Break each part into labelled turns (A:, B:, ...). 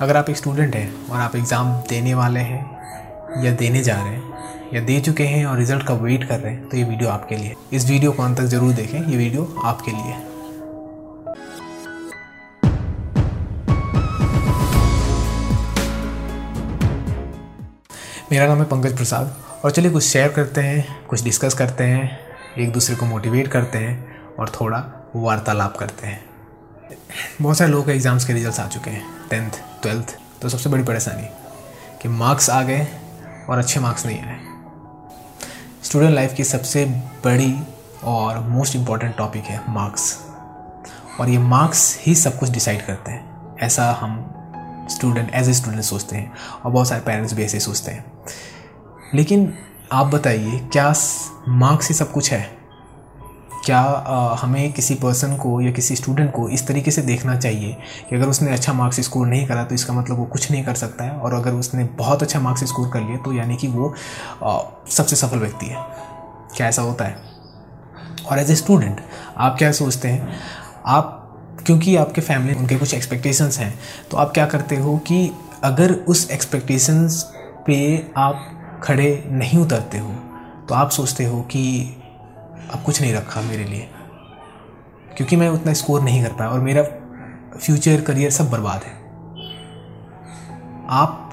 A: अगर आप एक स्टूडेंट हैं और आप एग्ज़ाम देने वाले हैं या देने जा रहे हैं या दे चुके हैं और रिज़ल्ट का वेट कर रहे हैं तो ये वीडियो आपके लिए इस वीडियो को अंत तक ज़रूर देखें। ये वीडियो आपके लिए मेरा नाम है पंकज प्रसाद और चलिए कुछ शेयर करते हैं, कुछ डिस्कस करते हैं, एक दूसरे को मोटिवेट करते हैं और थोड़ा वार्तालाप करते हैं। बहुत सारे लोगों एग्ज़ाम्स के रिजल्ट्स आ चुके हैं टेंथ ट्वेल्थ तो सबसे बड़ी परेशानी कि मार्क्स आ गए और अच्छे मार्क्स नहीं आए। स्टूडेंट लाइफ की सबसे बड़ी और मोस्ट इंपॉर्टेंट टॉपिक है मार्क्स। और ये मार्क्स ही सब कुछ डिसाइड करते हैं। ऐसा हम स्टूडेंट एज ए स्टूडेंट सोचते हैं और बहुत सारे पेरेंट्स भी ऐसे सोचते हैं। लेकिन आप बताइए, क्या मार्क्स ही सब कुछ है? क्या आ, हमें किसी पर्सन को या किसी स्टूडेंट को इस तरीके से देखना चाहिए कि अगर उसने अच्छा मार्क्स स्कोर नहीं करा तो इसका मतलब वो कुछ नहीं कर सकता है और अगर उसने बहुत अच्छा मार्क्स स्कोर कर लिया तो यानी कि वो आ, सबसे सफल व्यक्ति है। क्या ऐसा होता है? और एज ए स्टूडेंट आप क्या सोचते हैं? आप क्योंकि आपके फैमिली उनके कुछ एक्सपेक्टेशंस हैं तो आप क्या करते हो कि अगर उस एक्सपेक्टेशंस पे आप खड़े नहीं उतरते हो तो आप सोचते हो कि अब कुछ नहीं रखा मेरे लिए। क्योंकि मैं उतना स्कोर नहीं कर पाया और मेरा फ्यूचर करियर सब बर्बाद है। आप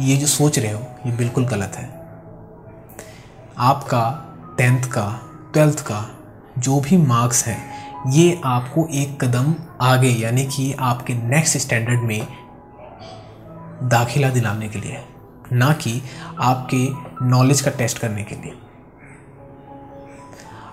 A: ये जो सोच रहे हो, ये बिल्कुल गलत है। आपका टेंथ का ट्वेल्थ का जो भी मार्क्स हैं, ये आपको एक कदम आगे, यानी कि आपके नेक्स्ट स्टैंडर्ड में दाखिला दिलाने के लिए है ना कि आपके नॉलेज का टेस्ट करने के लिए।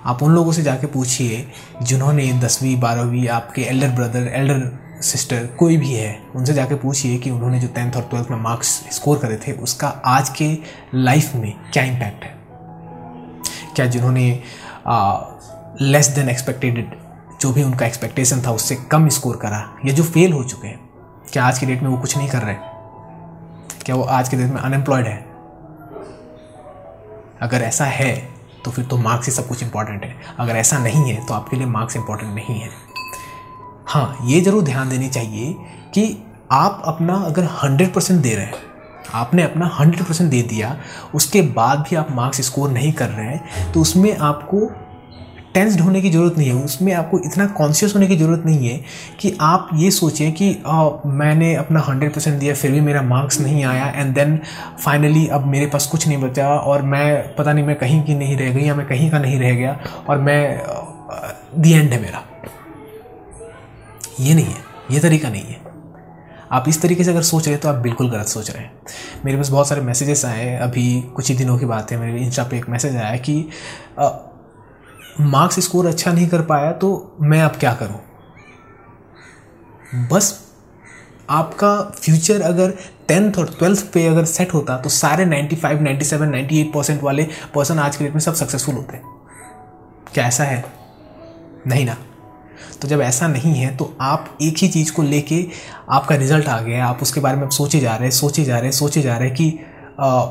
A: आप उन लोगों से जाके पूछिए जिन्होंने दसवीं, बारहवीं, आपके एल्डर ब्रदर एल्डर सिस्टर कोई भी है, उनसे जाके पूछिए कि उन्होंने जो टेंथ और ट्वेल्थ में मार्क्स स्कोर करे थे, उसका आज के लाइफ में क्या इम्पैक्ट है? क्या जिन्होंने लेस देन एक्सपेक्टेड जो भी उनका एक्सपेक्टेशन था, उससे कम स्कोर करा, या जो फेल हो चुके हैं, क्या आज की डेट में वो कुछ नहीं कर रहे? क्या वो आज के डेट में अनएम्प्लॉयड है? अगर ऐसा है तो फिर तो मार्क्स ही सब कुछ इंपॉर्टेंट है। अगर ऐसा नहीं है तो आपके लिए मार्क्स इंपॉर्टेंट नहीं है। हाँ ये ज़रूर ध्यान देनी चाहिए कि आप अपना अगर हंड्रेड परसेंट दे रहे हैं, आपने अपना हंड्रेड परसेंट दे दिया, उसके बाद भी आप मार्क्स स्कोर नहीं कर रहे हैं तो उसमें आपको टेंस्ड होने की ज़रूरत नहीं है उसमें आपको इतना कॉन्शियस होने की ज़रूरत नहीं है कि आप ये सोचें कि आ, मैंने अपना हंड्रेड परसेंट दिया फिर भी मेरा मार्क्स नहीं आया एंड देन फाइनली अब मेरे पास कुछ नहीं बचा और मैं पता नहीं मैं कहीं की नहीं रह गई या मैं कहीं का नहीं रह गया और मैं दी एंड है मेरा। ये नहीं है ये तरीका नहीं है। आप इस तरीके से अगर सोच रहे हैं तो आप बिल्कुल गलत सोच रहे हैं। मेरे पास बहुत सारे मैसेजेस आए अभी कुछ ही दिनों की बात है मेरे इंस्टा पे एक मैसेज आया कि मार्क्स स्कोर अच्छा नहीं कर पाया तो मैं अब क्या करूँ? बस आपका फ्यूचर अगर टेंथ और ट्वेल्थ पे अगर सेट होता तो सारे 95, 97, 98 परसेंट वाले पर्सन आज के डेट में सब सक्सेसफुल होते। क्या ऐसा है? नहीं ना। तो जब ऐसा नहीं है तो आप एक ही चीज़ को लेके आपका रिज़ल्ट आ गया आप उसके बारे में सोचे जा रहे हैं सोचे जा रहे हैं सोचे जा रहे कि आ,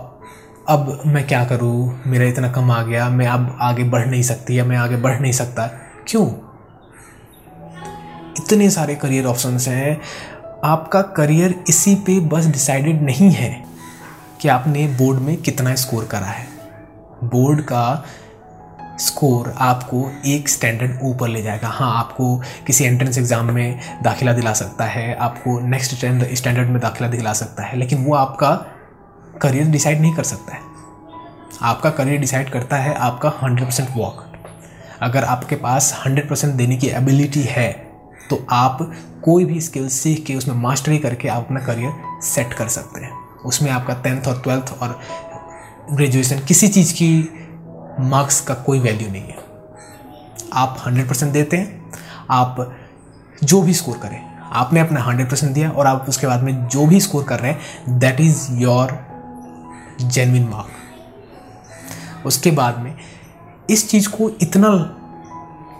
A: अब मैं क्या करूँ? मेरा इतना कम आ गया, मैं अब आगे बढ़ नहीं सकती या मैं आगे बढ़ नहीं सकता। क्यों? इतने सारे करियर ऑप्शंस हैं। आपका करियर इसी पे बस डिसाइडेड नहीं है कि आपने बोर्ड में कितना स्कोर करा है। बोर्ड का स्कोर आपको एक स्टैंडर्ड ऊपर ले जाएगा। हाँ आपको किसी एंट्रेंस एग्ज़ाम में दाखिला दिला सकता है, आपको नेक्स्ट स्टैंडर्ड में दाखिला दिला सकता है, लेकिन वो आपका करियर डिसाइड नहीं कर सकता है। आपका करियर डिसाइड करता है आपका हंड्रेड परसेंट वॉक। अगर आपके पास हंड्रेड परसेंट देने की एबिलिटी है तो आप कोई भी स्किल सीख के उसमें मास्टरी करके आप अपना करियर सेट कर सकते हैं। उसमें आपका टेंथ और ट्वेल्थ और ग्रेजुएशन किसी चीज़ की मार्क्स का कोई वैल्यू नहीं है। आप हंड्रेड परसेंट देते हैं, आप जो भी स्कोर करें, आपने अपना हंड्रेड परसेंट दिया और आप उसके बाद में जो भी स्कोर कर रहे हैं that is your genuine mark उसके बाद में इस चीज़ को इतना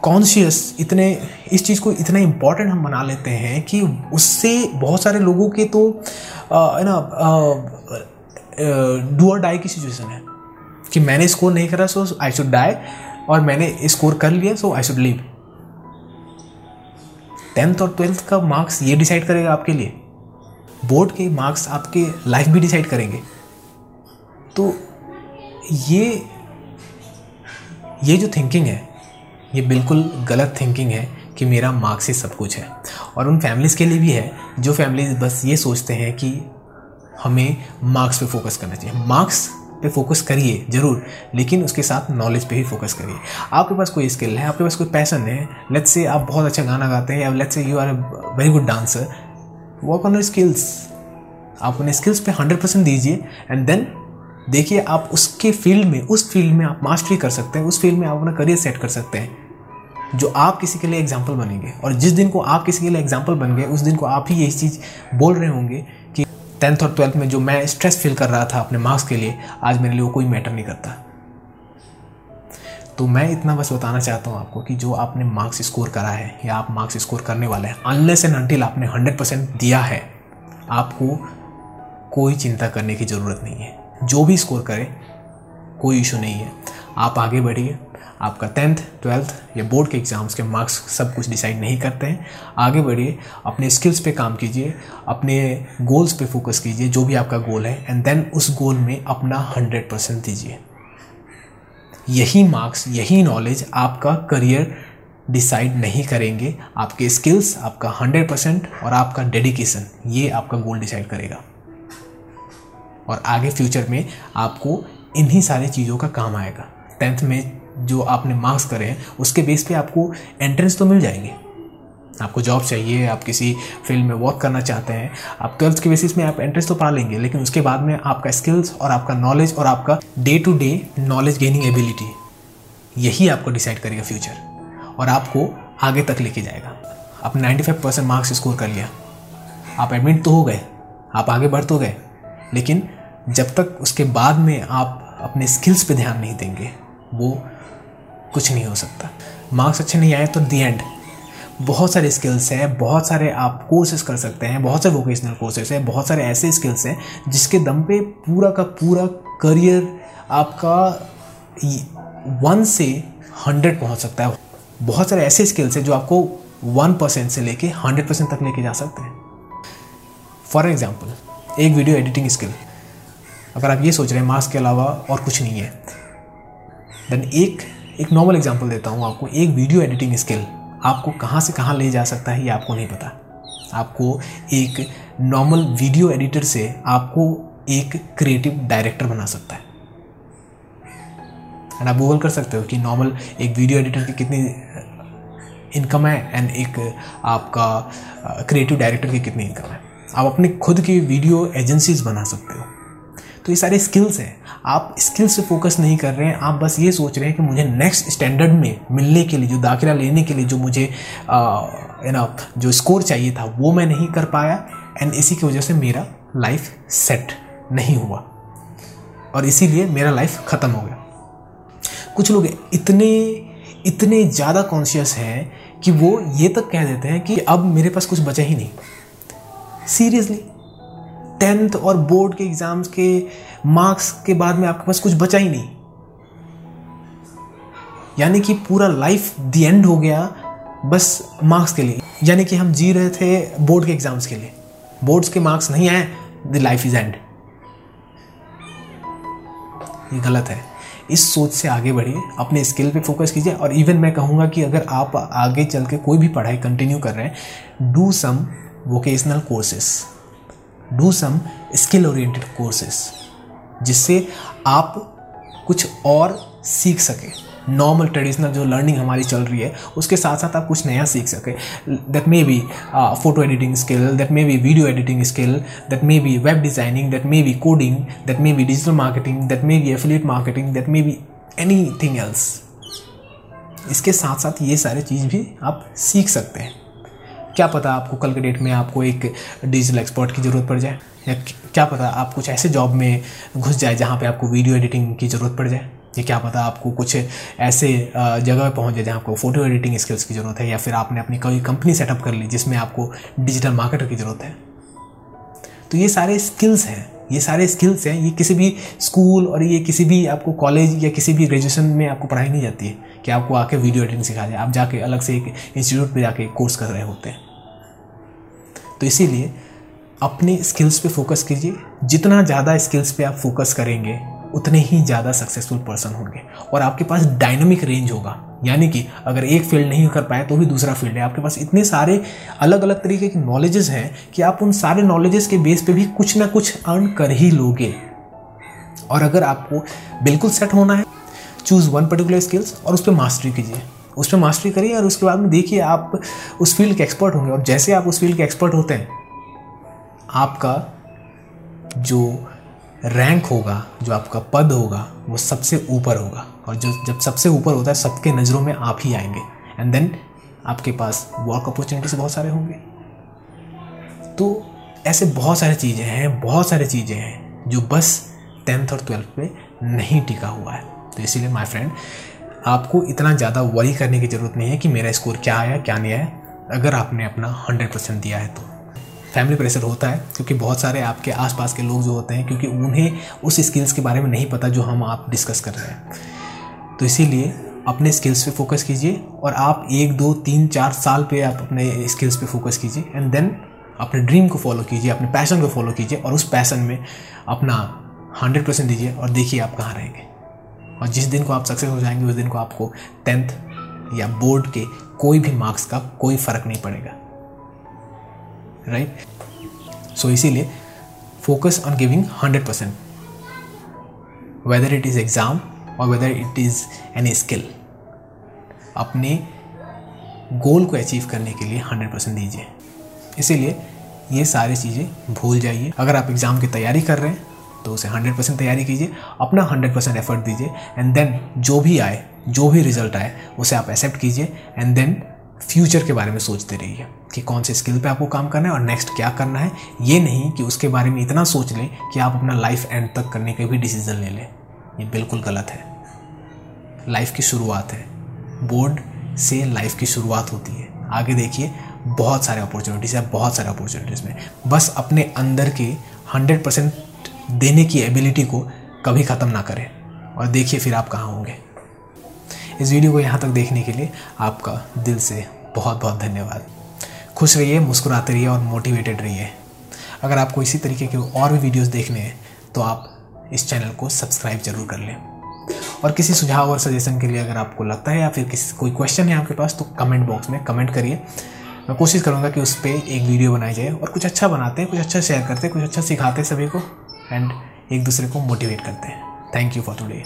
A: कॉन्शियस इतने, इस चीज़ को इतना इंपॉर्टेंट हम बना लेते हैं कि उससे बहुत सारे लोगों के तो है ना डू और डाई की सिचुएशन है। कि मैंने स्कोर नहीं करा सो आई शुड डाई और मैंने स्कोर कर लिया so I should leave tenth और ट्वेल्थ का मार्क्स ये डिसाइड करेगा आपके लिए। बोर्ड के मार्क्स आपके लाइफ भी डिसाइड करेंगे। तो ये ये जो थिंकिंग है, ये बिल्कुल गलत थिंकिंग है कि मेरा मार्क्स ही सब कुछ है। और उन फैमिलीज़ के लिए भी है, जो फैमिलीज़ बस ये सोचते हैं कि हमें मार्क्स पे फोकस करना चाहिए। मार्क्स पे फोकस करिए, ज़रूर, लेकिन उसके साथ नॉलेज पे ही फोकस करिए। आपके पास कोई स्किल है, आपके पास कोई पैसन है लेट्स से आप बहुत अच्छा गाना गाते हैं, या let's say you are a very good dancer work on your skills आप अपने स्किल्स पे हंड्रेड परसेंट दीजिए एंड देन देखिए, आप उसके फ़ील्ड में, उस फ़ील्ड में आप मास्टरी कर सकते हैं, उस फ़ील्ड में आप अपना करियर सेट कर सकते हैं, जो आप किसी के लिए एग्ज़ाम्पल बनेंगे। और जिस दिन को आप किसी के लिए एग्ज़ाम्पल बन गए, उस दिन को आप ही यही चीज़ बोल रहे होंगे कि टेंथ और ट्वेल्थ में जो मैं स्ट्रेस फील कर रहा था अपने मार्क्स के लिए, आज मेरे लिए वो कोई मैटर नहीं करता। तो मैं इतना बस बताना चाहता हूँ आपको कि जो आपने मार्क्स स्कोर करा है, या आप मार्क्स स्कोर करने वाले हैं अनलेस एंड अनटिल आपने हंड्रेड परसेंट दिया है, आपको कोई चिंता करने की ज़रूरत नहीं है। जो भी स्कोर करें, कोई इशू नहीं है। आप आगे बढ़िए। आपका टेंथ ट्वेल्थ या बोर्ड के एग्ज़ाम्स के मार्क्स सब कुछ डिसाइड नहीं करते हैं। आगे बढ़िए। अपने स्किल्स पे काम कीजिए। अपने गोल्स पे फोकस कीजिए, जो भी आपका गोल है। एंड देन उस गोल में अपना हंड्रेड परसेंट दीजिए। यही मार्क्स यही नॉलेज आपका करियर डिसाइड नहीं करेंगे। आपके स्किल्स आपका हंड्रेड परसेंट और आपका डेडिकेशन ये आपका गोल डिसाइड करेगा। और आगे फ्यूचर में आपको इन्हीं सारी चीज़ों का काम आएगा। टेंथ में जो आपने मार्क्स करे हैं, उसके बेस पे आपको एंट्रेंस तो मिल जाएँगे। आपको जॉब चाहिए, आप किसी फ़ील्ड में वर्क करना चाहते हैं, आप ट्वेल्थ के बेसिस में आप एंट्रेंस तो पा लेंगे, लेकिन उसके बाद में आपका स्किल्स और आपका नॉलेज और आपका day to day knowledge gaining ability यही आपको डिसाइड करेगा फ्यूचर और आपको आगे तक लेके जाएगा। आप 95 परसेंट मार्क्स स्कोर कर लिया। आप एडमिट तो हो गए। आप आगे बढ़ तो गए। लेकिन जब तक उसके बाद में आप अपने स्किल्स पे ध्यान नहीं देंगे, वो कुछ नहीं हो सकता। मार्क्स अच्छे नहीं आए तो दी एंड बहुत सारे स्किल्स हैं, बहुत सारे आप कोर्सेज कर सकते हैं, बहुत सारे वोकेशनल कोर्सेज हैं, बहुत सारे ऐसे स्किल्स हैं जिसके दम पे पूरा का पूरा करियर आपका वन से हंड्रेड पहुँच सकता है। बहुत सारे ऐसे स्किल्स हैं जो आपको वन परसेंट से लेके हंड्रेड परसेंट तक लेके जा सकते हैं। फॉर एग्ज़ाम्पल एक वीडियो एडिटिंग स्किल। अगर आप ये सोच रहे हैं, मास्क के अलावा और कुछ नहीं है देन एक एक नॉर्मल एग्जांपल देता हूँ आपको। एक वीडियो एडिटिंग स्किल आपको कहाँ से कहाँ ले जा सकता है, ये आपको नहीं पता। आपको एक नॉर्मल वीडियो एडिटर से आपको एक क्रिएटिव डायरेक्टर बना सकता है। एंड आप गूगल कर सकते हो कि नॉर्मल एक वीडियो एडिटर की कितनी इनकम है एंड एक आपका क्रिएटिव डायरेक्टर की कितनी इनकम है। आप अपने खुद की वीडियो एजेंसीज बना सकते हो। तो ये सारे स्किल्स हैं। आप स्किल्स से फोकस नहीं कर रहे हैं। आप बस ये सोच रहे हैं कि मुझे नेक्स्ट स्टैंडर्ड में मिलने के लिए, जो दाखिला लेने के लिए, जो मुझे यू नो जो स्कोर चाहिए था, वो मैं नहीं कर पाया। एंड इसी की वजह से मेरा लाइफ सेट नहीं हुआ। और इसीलिए मेरा लाइफ ख़त्म हो गया। कुछ लोग इतने इतने ज़्यादा कॉन्शियस हैं कि वो ये तक कह देते हैं कि अब मेरे पास कुछ बचा ही नहीं। सीरियसली टेंथ और बोर्ड के एग्ज़ाम्स के मार्क्स के बाद में आपके पास कुछ बचा ही नहीं। यानी कि पूरा लाइफ द एंड हो गया बस मार्क्स के लिए। यानी कि हम जी रहे थे बोर्ड के एग्ज़ाम्स के लिए। बोर्ड्स के मार्क्स नहीं आए द लाइफ इज़ एंड ये गलत है। इस सोच से आगे बढ़िए, अपने स्किल पे फोकस कीजिए और इवन मैं कहूँगा कि अगर आप आगे चल के कोई भी पढ़ाई कंटिन्यू कर रहे हैं do some vocational courses do some skill oriented courses जिससे आप कुछ और सीख सकें। नॉर्मल ट्रेडिशनल जो लर्निंग हमारी चल रही है, उसके साथ साथ आप कुछ नया सीख सके। That may be photo editing skill that may be video editing skill that may be web designing that may be coding that may be digital marketing that may be affiliate marketing that may be anything else इसके साथ साथ ये सारे चीज़ भी आप सीख सकते हैं। क्या पता आपको कल के डेट में आपको एक डिजिटल एक्सपर्ट की ज़रूरत पड़ जाए? या क्या पता आप कुछ ऐसे जॉब में घुस जाए जहाँ पे आपको वीडियो एडिटिंग की ज़रूरत पड़ जाए? या क्या पता आपको कुछ ऐसे जगह पे पहुँच जाए जहाँ आपको फ़ोटो एडिटिंग स्किल्स की ज़रूरत है, या फिर आपने अपनी कोई कंपनी सेटअप कर ली जिसमें आपको डिजिटल मार्केटर की ज़रूरत है। तो ये सारे स्किल्स हैं। ये सारे स्किल्स हैं। ये किसी भी स्कूल और ये किसी भी आपको कॉलेज या किसी भी ग्रेजुएशन में आपको पढ़ाई नहीं जाती है कि आपको आके वीडियो एडिटिंग सिखा जाए। आप जाके अलग से एक इंस्टीट्यूट पे जाके कोर्स कर रहे होते हैं। तो इसीलिए अपने स्किल्स पे फोकस कीजिए। जितना ज़्यादा स्किल्स पे आप फोकस करेंगे, उतने ही ज़्यादा सक्सेसफुल पर्सन होंगे। और आपके पास डायनामिक रेंज होगा। यानी कि अगर एक फ़ील्ड नहीं कर पाए तो भी दूसरा फ़ील्ड है। आपके पास इतने सारे अलग अलग तरीके के नॉलेजेस हैं कि आप उन सारे नॉलेजेस के बेस पे भी कुछ ना कुछ अर्न कर ही लोगे। और अगर आपको बिल्कुल सेट होना है चूज़ वन पर्टिकुलर स्किल्स और उस पर मास्टरी कीजिए। उस पर मास्टरी करिए और उसके बाद में देखिए आप उस फ़ील्ड के एक्सपर्ट होंगे। और जैसे आप उस फ़ील्ड के एक्सपर्ट होते हैं, आपका जो रैंक होगा, जो आपका पद होगा, वो सबसे ऊपर होगा। और जो, जब सबसे ऊपर होता है, सबके नज़रों में आप ही आएँगे। एंड देन आपके पास वर्क अपॉर्चुनिटीज़ बहुत सारे होंगे। तो ऐसे बहुत सारी चीज़ें हैं, बहुत सारी चीज़ें हैं, जो बस टेंथ और ट्वेल्थ पे नहीं टिका हुआ है। तो इसीलिए माय फ्रेंड आपको इतना ज़्यादा वरी करने की ज़रूरत नहीं है कि मेरा स्कोर क्या आया क्या नहीं आया अगर आपने अपना हंड्रेड परसेंट दिया है तो। फैमिली प्रेशर होता है, क्योंकि बहुत सारे आपके आसपास के लोग जो होते हैं, क्योंकि उन्हें उस स्किल्स के बारे में नहीं पता जो हम आप डिस्कस कर रहे हैं। तो इसीलिए अपने स्किल्स पे फोकस कीजिए और आप एक, दो, तीन, चार साल पे आप अपने स्किल्स पे फोकस कीजिए। एंड देन अपने ड्रीम को फॉलो कीजिए, अपने पैशन को फॉलो कीजिए और उस पैशन में अपना हंड्रेड परसेंट दीजिए और देखिए आप कहाँ रहेंगे। और जिस दिन को आप सक्सेस हो जाएँगे, उस दिन को आपको टेंथ या बोर्ड के कोई भी मार्क्स का कोई फ़र्क नहीं पड़ेगा। राइट सो इसीलिए focus on giving hundred percent whether it is exam और whether it is any skill अपने गोल को अचीव करने के लिए हंड्रेड परसेंट दीजिए। इसीलिए ये सारी चीज़ें भूल जाइए। अगर आप एग्ज़ाम की तैयारी कर रहे हैं तो उसे हंड्रेड परसेंट तैयारी कीजिए, अपना हंड्रेड परसेंट एफर्ट दीजिए एंड देन जो भी आए, जो भी रिज़ल्ट आए, उसे आप एक्सेप्ट कीजिए एंड देन फ्यूचर के बारे में सोचते रहिए कि कौन से स्किल पे आपको काम करना है और नेक्स्ट क्या करना है। ये नहीं कि उसके बारे में इतना सोच लें कि आप अपना लाइफ एंड तक करने के भी डिसीज़न ले लें। ये बिल्कुल गलत है। लाइफ की शुरुआत है। बोर्ड से लाइफ की शुरुआत होती है। आगे देखिए, बहुत सारे अपॉर्चुनिटीज़ है, बहुत सारे अपॉर्चुनिटीज़ में। बस अपने अंदर के हंड्रेड परसेंट देने की एबिलिटी को कभी ख़त्म ना करें। और देखिए फिर आप कहाँ होंगे। इस वीडियो को यहाँ तक देखने के लिए आपका दिल से बहुत बहुत धन्यवाद। खुश रहिए, मुस्कुराते रहिए और मोटिवेटेड रहिए। अगर आपको इसी तरीके के और भी वीडियोस देखने हैं तो आप इस चैनल को सब्सक्राइब ज़रूर कर लें। और किसी सुझाव और सजेशन के लिए अगर आपको लगता है या फिर किसी, कोई क्वेश्चन है आपके पास तो कमेंट बॉक्स में कमेंट करिए। मैं कोशिश करूँगा कि उस पर एक वीडियो बनाई जाए और कुछ अच्छा बनाते हैं, कुछ अच्छा शेयर करते हैं, कुछ अच्छा सिखाते हैं सभी को। एंड एक दूसरे को मोटिवेट करते हैं। Thank you for today